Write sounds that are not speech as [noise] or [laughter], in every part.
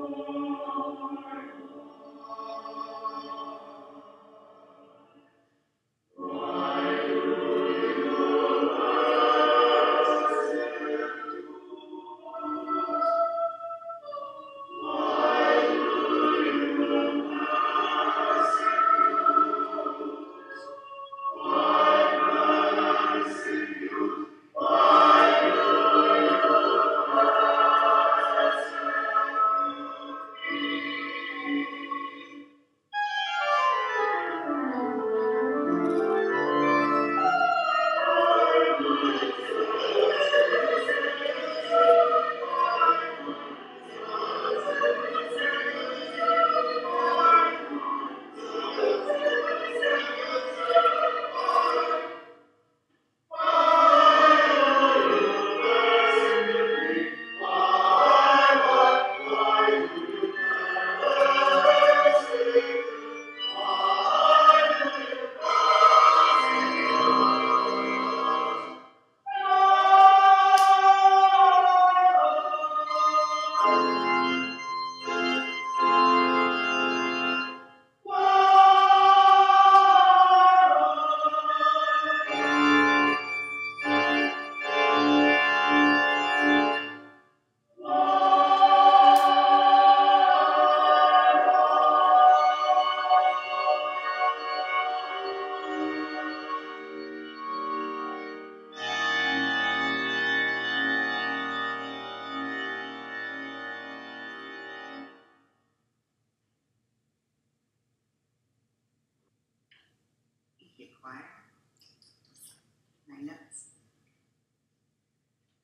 Thank you.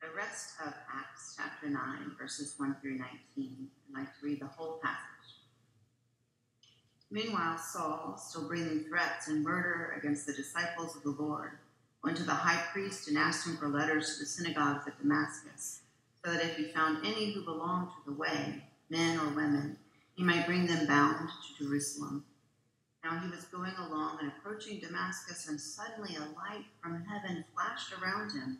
The rest of Acts chapter 9, verses 1 through 19. I'd like to read the whole passage. Meanwhile, Saul, still breathing threats and murder against the disciples of the Lord, went to the high priest and asked him for letters to the synagogues at Damascus, so that if he found any who belonged to the way, men or women, he might bring them bound to Jerusalem. Now he was going along and approaching Damascus, and suddenly a light from heaven flashed around him.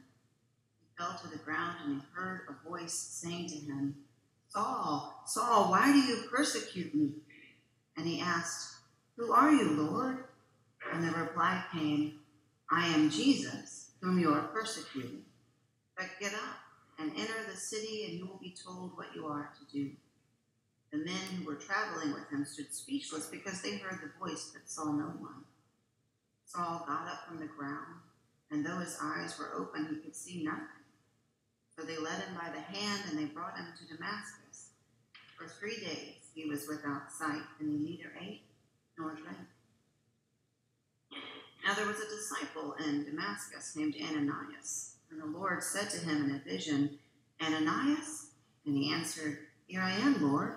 He fell to the ground and he heard a voice saying to him, Saul, Saul, why do you persecute me? And he asked, Who are you, Lord? And the reply came, I am Jesus, whom you are persecuting. But get up and enter the city, and you will be told what you are to do. The men who were traveling with him stood speechless because they heard the voice but saw no one. Saul got up from the ground, and though his eyes were open, he could see nothing. So they led him by the hand, and they brought him to Damascus. For three days he was without sight, and he neither ate nor drank. Now there was a disciple in Damascus named Ananias, and the Lord said to him in a vision, Ananias? And he answered, Here I am, Lord.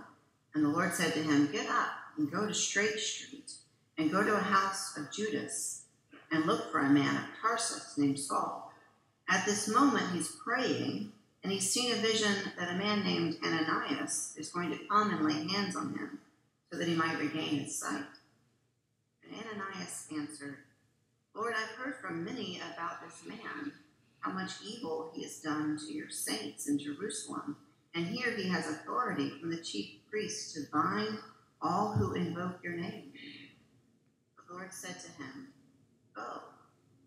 And the Lord said to him, Get up and go to Straight Street, and go to a house of Judas, and look for a man of Tarsus named Saul. At this moment he's praying, and he's seen a vision that a man named Ananias is going to come and lay hands on him, so that he might regain his sight. And Ananias answered, Lord, I've heard from many about this man, how much evil he has done to your saints in Jerusalem. And here he has authority from the chief priests to bind all who invoke your name. The Lord said to him, Go,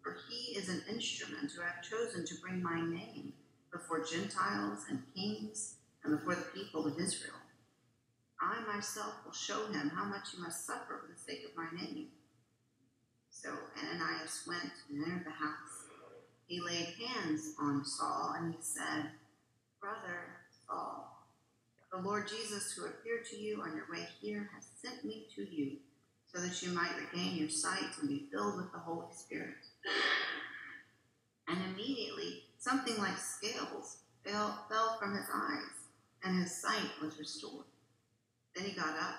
for he is an instrument who I have chosen to bring my name before Gentiles and kings and before the people of Israel. I myself will show him how much he must suffer for the sake of my name. So Ananias went and entered the house. He laid hands on Saul and he said, Brother Saul, the Lord Jesus, who appeared to you on your way here, has sent me to you so that you might regain your sight and be filled with the Holy Spirit. And immediately something like scales fell, fell from his eyes, and his sight was restored. Then he got up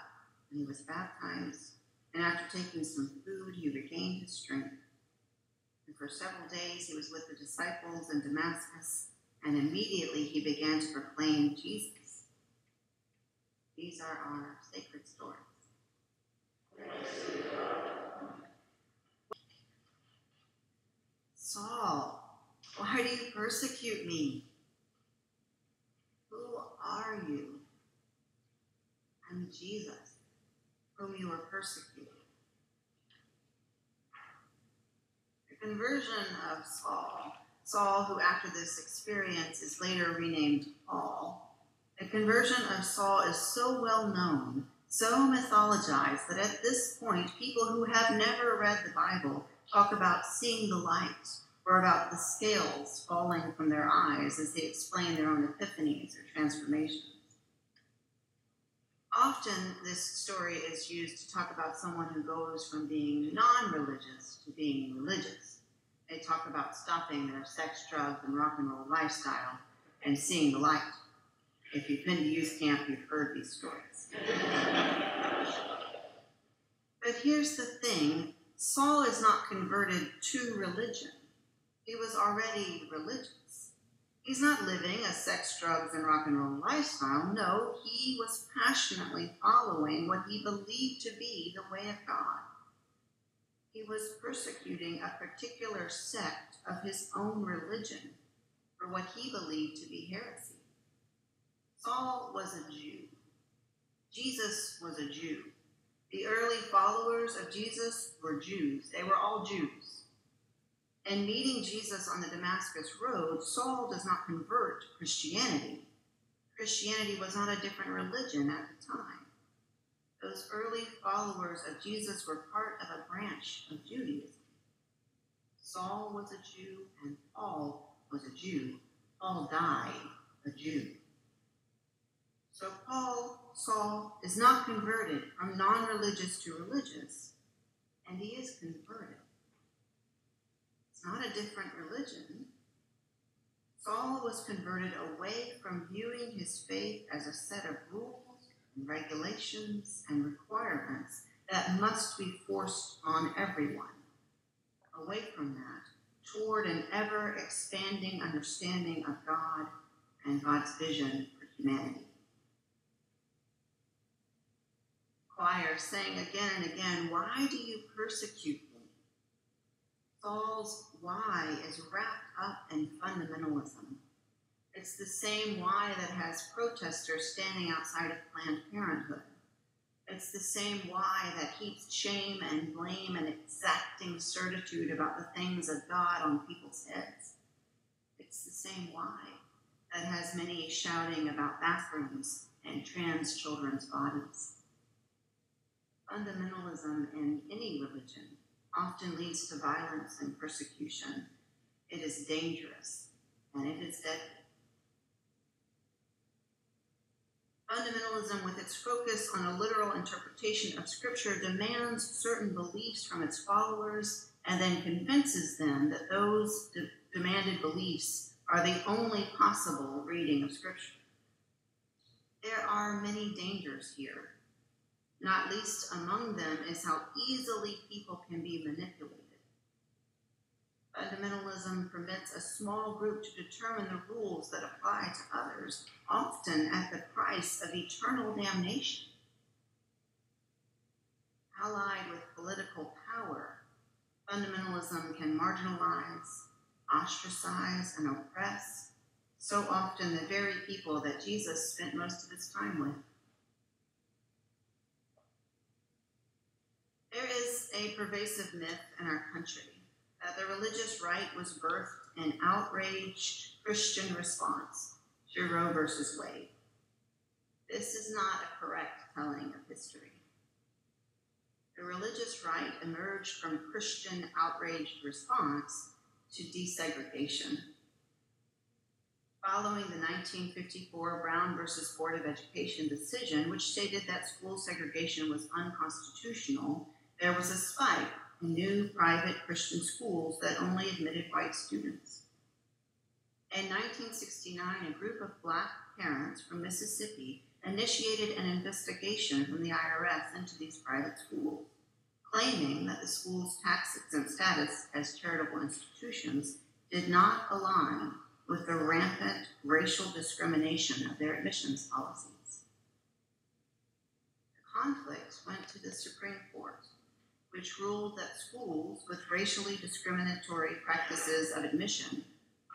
and he was baptized and after taking some food, he regained his strength. And for several days he was with the disciples in Damascus, and immediately he began to proclaim Jesus. These are our sacred stories. Saul, why do you persecute me? Who are you? I'm Jesus whom you are persecuting. The conversion of Saul, Saul, who after this experience is later renamed Paul, the conversion of Saul is so well known, so mythologized, that at this point, people who have never read the Bible talk about seeing the light or about the scales falling from their eyes as they explain their own epiphanies or transformations. Often, this story is used to talk about someone who goes from being non religious to being religious. They talk about stopping their sex, drugs, and rock and roll lifestyle and seeing the light. If you've been to youth camp, you've heard these stories. but here's the thing Saul is not converted to religion, he was already religious. He's not living a sex, drugs, and rock and roll lifestyle. No, he was passionately following what he believed to be the way of God. He was persecuting a particular sect of his own religion for what he believed to be heresy. Saul was a Jew. Jesus was a Jew. The early followers of Jesus were Jews. They were all Jews. And meeting Jesus on the Damascus Road, Saul does not convert to Christianity. Christianity was not a different religion at the time. Those early followers of Jesus were part of a branch of Judaism. Saul was a Jew and Paul was a Jew. Paul died a Jew. So Paul, Saul, is not converted from non religious to religious, and he is converted It's not a different religion. Saul was converted away from viewing his faith as a set of rules regulations and requirements that must be forced on everyone. Away from that, toward an ever expanding understanding of God and God's vision for humanity. Choir sang again and again, Why do you persecute me? Saul's why is wrapped up in fundamentalism. It's the same why that has protesters standing outside of Planned Parenthood. It's the same why that heaps shame and blame and exacting certitude about the things of God on people's heads. It's the same why that has many shouting about bathrooms and trans children's bodies. Fundamentalism in any religion often leads to violence and persecution. It is dangerous and it is deadly. Fundamentalism, with its focus on a literal interpretation of Scripture, demands certain beliefs from its followers and then convinces them that those de- demanded beliefs are the only possible reading of Scripture. There are many dangers here. Not least among them is how easily people can be manipulated. Fundamentalism permits a small group to determine the rules that apply to others, often at the price of eternal damnation. Allied with political power, fundamentalism can marginalize, ostracize, and oppress so often the very people that Jesus spent most of his time with. There is a pervasive myth in our country that the religious right was birthed in outraged Christian response to Roe versus Wade. This is not a correct telling of history. The religious right emerged from Christian outraged response to desegregation. Following the 1954 Brown versus Board of Education decision, which stated that school segregation was unconstitutional, there was a spike new private Christian schools that only admitted white students. In 1969, a group of black parents from Mississippi initiated an investigation from the IRS into these private schools, claiming that the school's tax exempt status as charitable institutions did not align with the rampant racial discrimination of their admissions policies. The conflict went to the Supreme Court which ruled that schools with racially discriminatory practices of admission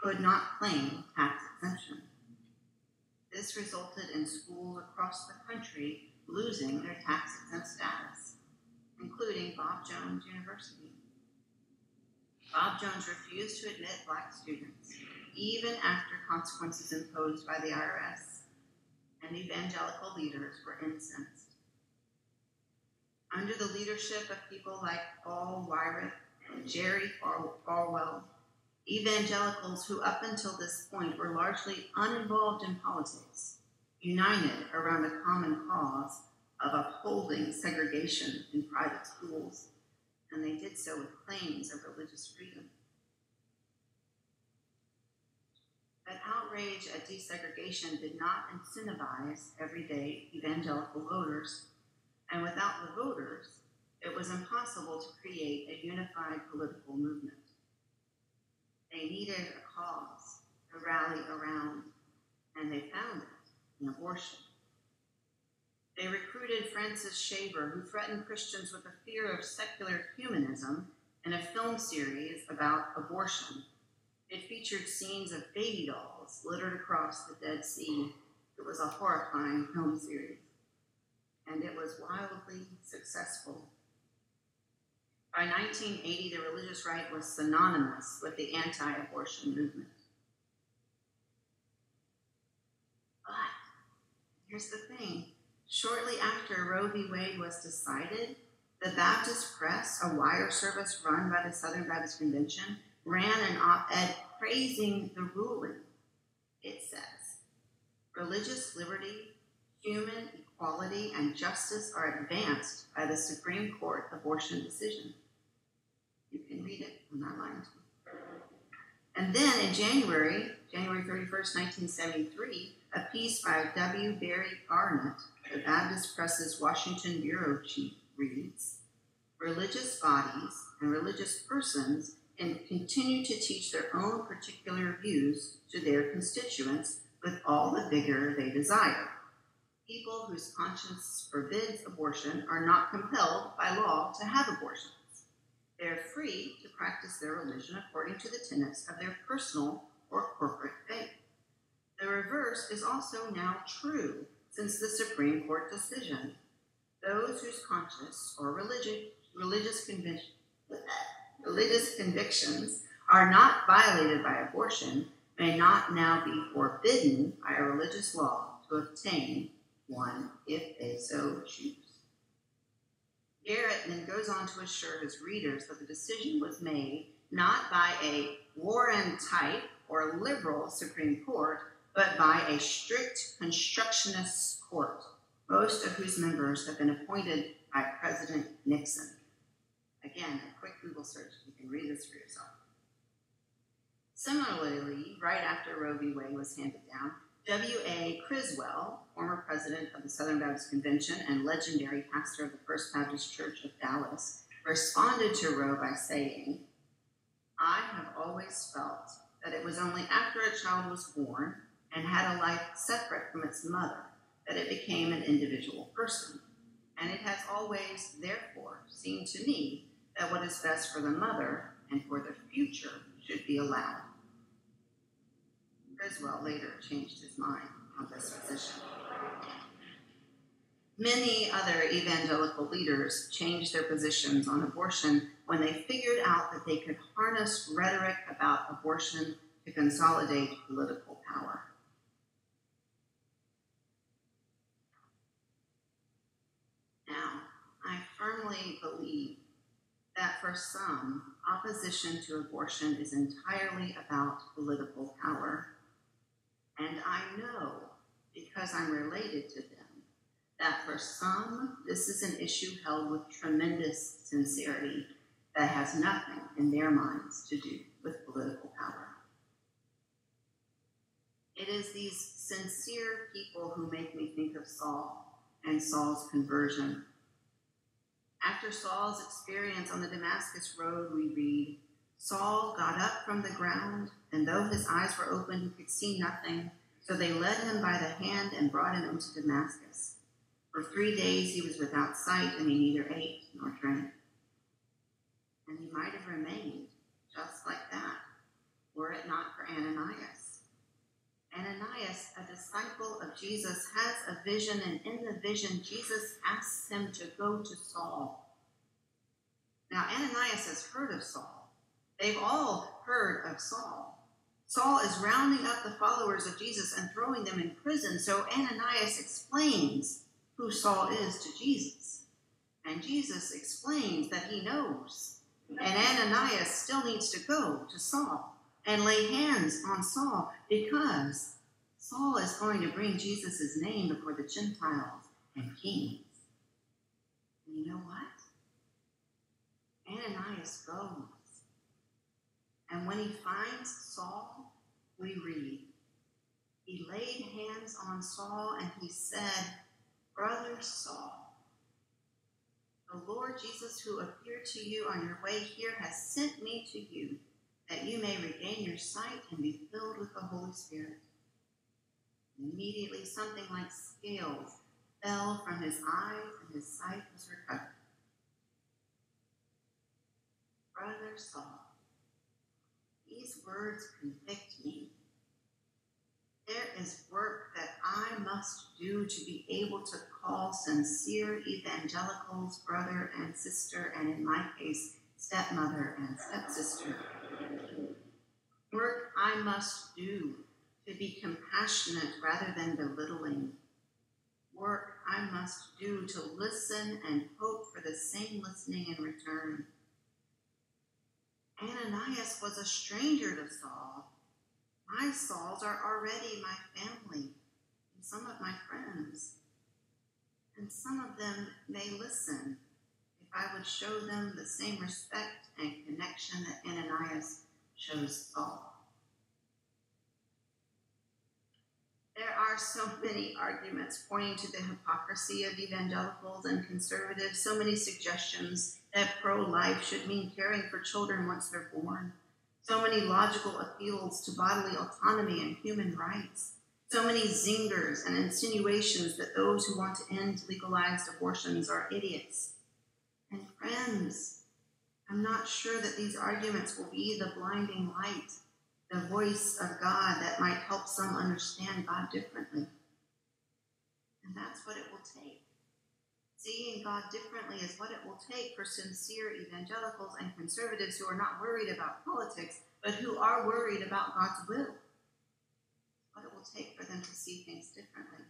could not claim tax exemption. This resulted in schools across the country losing their tax exempt status, including Bob Jones University. Bob Jones refused to admit black students, even after consequences imposed by the IRS, and evangelical leaders were incensed under the leadership of people like Paul Weyrich and Jerry Falwell, evangelicals who up until this point were largely uninvolved in politics, united around a common cause of upholding segregation in private schools, and they did so with claims of religious freedom. But outrage at desegregation did not incentivize everyday evangelical voters and without the voters, it was impossible to create a unified political movement. They needed a cause to rally around, and they found it in abortion. They recruited Francis Schaeffer, who threatened Christians with the fear of secular humanism in a film series about abortion. It featured scenes of baby dolls littered across the Dead Sea. It was a horrifying film series and it was wildly successful. By 1980, the religious right was synonymous with the anti abortion movement. But here's the thing shortly after Roe v. Wade was decided, the Baptist Press, a wire service run by the Southern Baptist Convention, ran an op ed praising the ruling. It says, religious liberty, human equality, and justice are advanced by the Supreme Court abortion decision. You can read it, I'm not. And then in January January 31st, 1973, a piece by W. Barry Garrett, the Baptist Press's Washington bureau chief, reads Religious bodies and religious persons and continue to teach their own particular views to their constituents with all the vigor they desire. People whose conscience forbids abortion are not compelled by law to have abortions. They are free to practice their religion according to the tenets of their personal or corporate faith. The reverse is also now true since the Supreme Court decision. Those whose conscience or religion, religious, conviction, [laughs] religious convictions are not violated by abortion may not now be forbidden by a religious law to obtain one if they so choose. Garrett then goes on to assure his readers that the decision was made not by a Warren type or liberal Supreme Court, but by a strict constructionist court, most of whose members have been appointed by President Nixon. Again, a quick Google search, you can read this for yourself. Similarly, right after Roe v. Wade was handed down, W.A. Criswell, former president of the Southern Baptist Convention and legendary pastor of the First Baptist Church of Dallas, responded to Roe by saying, I have always felt that it was only after a child was born and had a life separate from its mother that it became an individual person. And it has always, therefore, seemed to me that what is best for the mother and for the future should be allowed. Criswell later changed his mind on this position. Many other evangelical leaders changed their positions on abortion when they figured out that they could harness rhetoric about abortion to consolidate political power. Now, I firmly believe that for some, opposition to abortion is entirely about political power. And I know, because I'm related to them, that for some, this is an issue held with tremendous sincerity that has nothing in their minds to do with political power. It is these sincere people who make me think of Saul and Saul's conversion after Saul's experience on the Damascus road, we read Saul got up from the ground, and though his eyes were open, he could see nothing. So they led him by the hand and brought him into Damascus. For three days he was without sight, and he neither ate nor drank. And he might have remained just like that, were it not for Ananias. Ananias, a disciple of Jesus, has a vision, and in the vision, Jesus asks him to go to Saul. Now, Ananias has heard of Saul. They've all heard of Saul. Saul is rounding up the followers of Jesus and throwing them in prison, so Ananias explains who Saul is to Jesus. And Jesus explains that he knows. And Ananias still needs to go to Saul and lay hands on Saul because Saul is going to bring Jesus' name before the Gentiles and kings. And you know what? Ananias goes. And when he finds Saul, we read, he laid hands on Saul and he said, Brother Saul, the Lord Jesus who appeared to you on your way here has sent me to you that you may regain your sight and be filled with the Holy Spirit. Immediately something like scales fell from his eyes and his sight was recovered. Brother Saul, these words convict me. There is work that I must do to be able to call sincere evangelicals brother and sister, and in my case, stepmother and stepsister. Work I must do to be compassionate rather than belittling. Work I must do to listen and hope for the same listening in return. Ananias was a stranger to Saul. My Sauls are already my family and some of my friends. And some of them may listen if I would show them the same respect and connection that Ananias shows Saul. There are so many arguments pointing to the hypocrisy of evangelicals and conservatives, so many suggestions that pro life should mean caring for children once they're born, so many logical appeals to bodily autonomy and human rights, so many zingers and insinuations that those who want to end legalized abortions are idiots. And friends, I'm not sure that these arguments will be the blinding light the voice of God that might help some understand God differently. And that's what it will take. Seeing God differently is what it will take for sincere evangelicals and conservatives who are not worried about politics, but who are worried about God's will. What it will take for them to see things differently.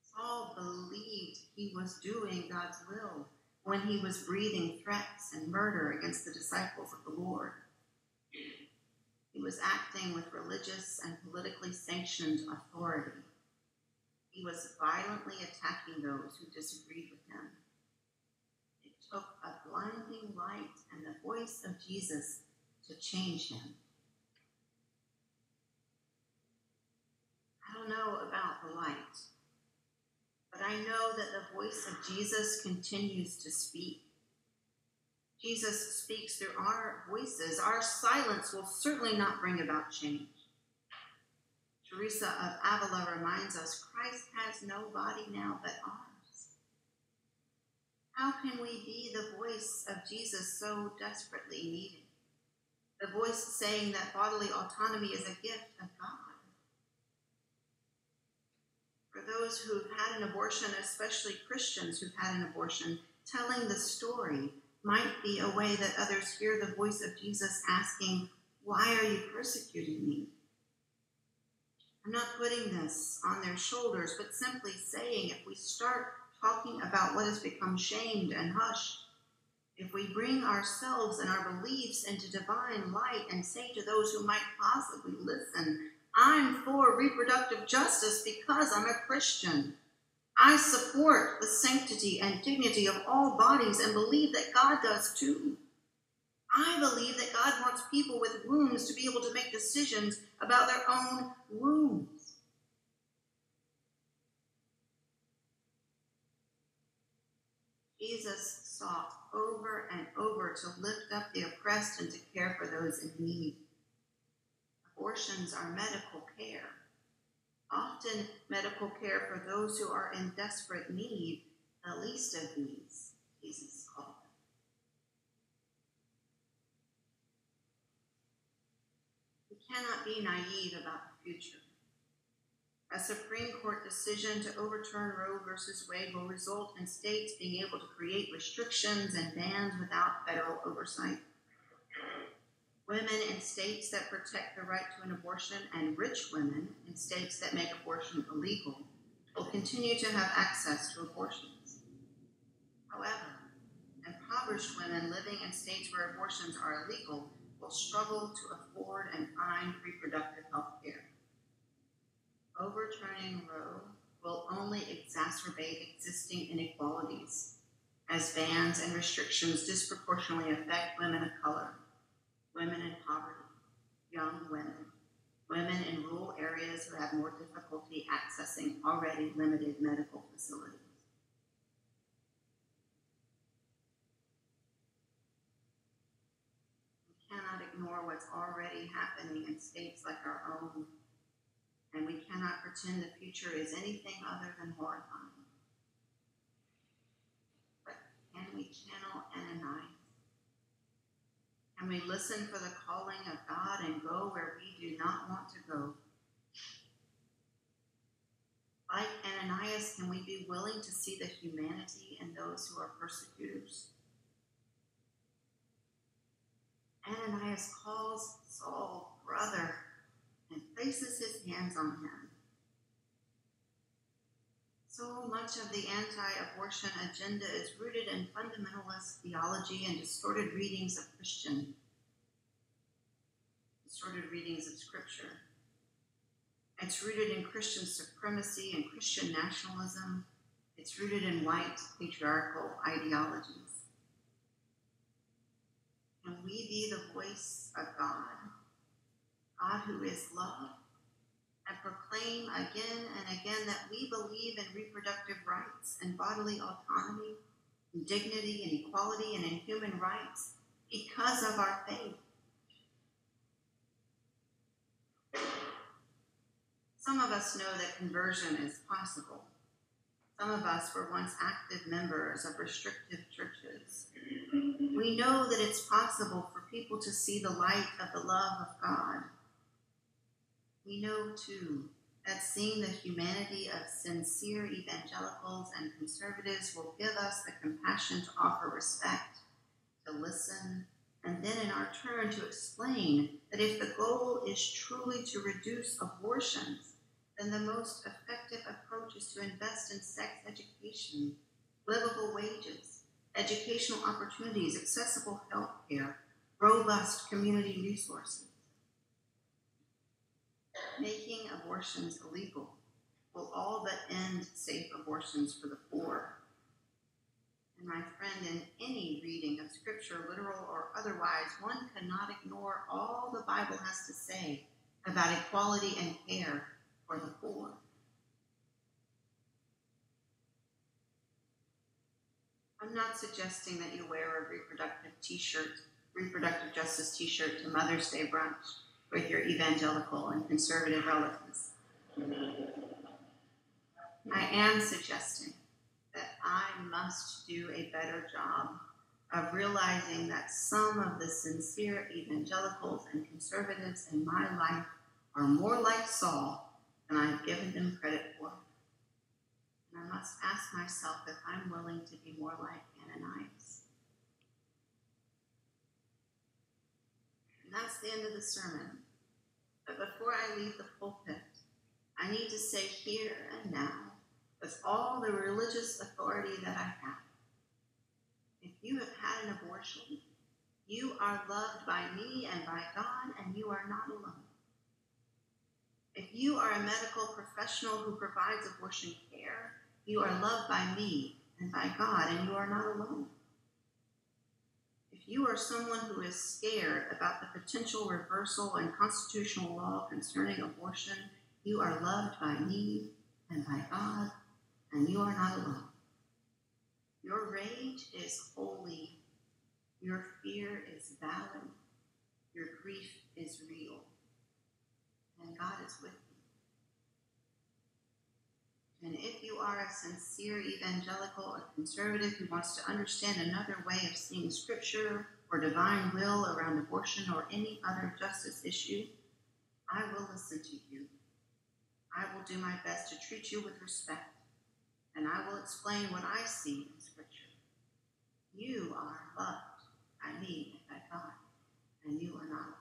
Saul believed he was doing God's will when he was breathing threats and murder against the disciples of the Lord. He was acting with religious and politically sanctioned authority. He was violently attacking those who disagreed with him. It took a blinding light and the voice of Jesus to change him. I don't know about the light but I know that the voice of Jesus continues to speak. Jesus speaks through our voices. Our silence will certainly not bring about change. Teresa of Avila reminds us Christ has no body now but ours. How can we be the voice of Jesus so desperately needed? The voice saying that bodily autonomy is a gift of God for those who've had an abortion, especially Christians who've had an abortion, telling the story might be a way that others hear the voice of Jesus asking, Why are you persecuting me? I'm not putting this on their shoulders, but simply saying if we start talking about what has become shamed and hushed, if we bring ourselves and our beliefs into divine light and say to those who might possibly listen, I'm for reproductive justice because I'm a Christian. I support the sanctity and dignity of all bodies and believe that God does too. I believe that God wants people with wombs to be able to make decisions about their own wombs. Jesus sought over and over to lift up the oppressed and to care for those in need abortions are medical care. Often, medical care for those who are in desperate need, the least of these, Jesus called them. We cannot be naive about the future. A Supreme Court decision to overturn Roe v. Wade will result in states being able to create restrictions and bans without federal oversight women in states that protect the right to an abortion and rich women in states that make abortion illegal will continue to have access to abortions. However, impoverished women living in states where abortions are illegal will struggle to afford and find reproductive health care. Overturning Roe will only exacerbate existing inequalities as bans and restrictions disproportionately affect women of color women in poverty, young women, women in rural areas who have more difficulty accessing already limited medical facilities. We what's already happening in states like our own, and we cannot pretend the future is anything other than horrifying. But can we channel Ananias? and we listen for the calling of God and go where we do not want to go. Like Ananias, can we be willing to see the humanity in those who are persecutors? Ananias calls Saul brother and places his hands on him. So much of the anti abortion agenda is rooted in fundamentalist theology and distorted readings of Christian, distorted readings of Scripture. It's rooted in Christian supremacy and Christian nationalism. It's rooted in white patriarchal ideologies. We be the voice of God? God who is love and proclaim again and again that we believe in reproductive rights and bodily autonomy, and dignity and equality and in human rights because of our faith. Some of us know that conversion is possible. Some of us were once active members of restrictive churches. We know that it's possible for people to see the light of the love of God. We know, too, that seeing the humanity of sincere evangelicals and conservatives will give us the compassion to offer respect, to listen, and then in our turn to explain that if the goal is truly to reduce abortions, then the most effective approach is to invest in sex education, livable wages, educational opportunities, accessible health care, robust community resources. Making abortions illegal will all but end safe abortions for the poor. And my friend, in any reading of Scripture, literal or otherwise, one cannot ignore all the Bible has to say about equality and care for the poor. I'm not suggesting that you wear a reproductive t-shirt, reproductive justice t-shirt to Mother's Day brunch with your evangelical and conservative relatives. I am suggesting that I must do a better job of realizing that some of the sincere evangelicals and conservatives in my life are more like Saul than I've given them credit for. I must ask myself if I'm willing to be more like Ananias. And that's the end of the sermon. But before I leave the pulpit, I need to say here and now, with all the religious authority that I have, if you have had an abortion, you are loved by me and by God, and you are not alone. If you are a medical professional who provides abortion care, you are loved by me and by God, and you are not alone. If you are someone who is scared about the potential reversal in constitutional law concerning abortion, you are loved by me and by God, and you are not alone. Your rage is holy. Your fear is valid. Your grief is real. And God is with you. And if you are a sincere evangelical or conservative who wants to understand another way of seeing scripture or divine will around abortion or any other justice issue, I will listen to you. I will do my best to treat you with respect, and I will explain what I see in Scripture. You are loved by me and by God, and you are not.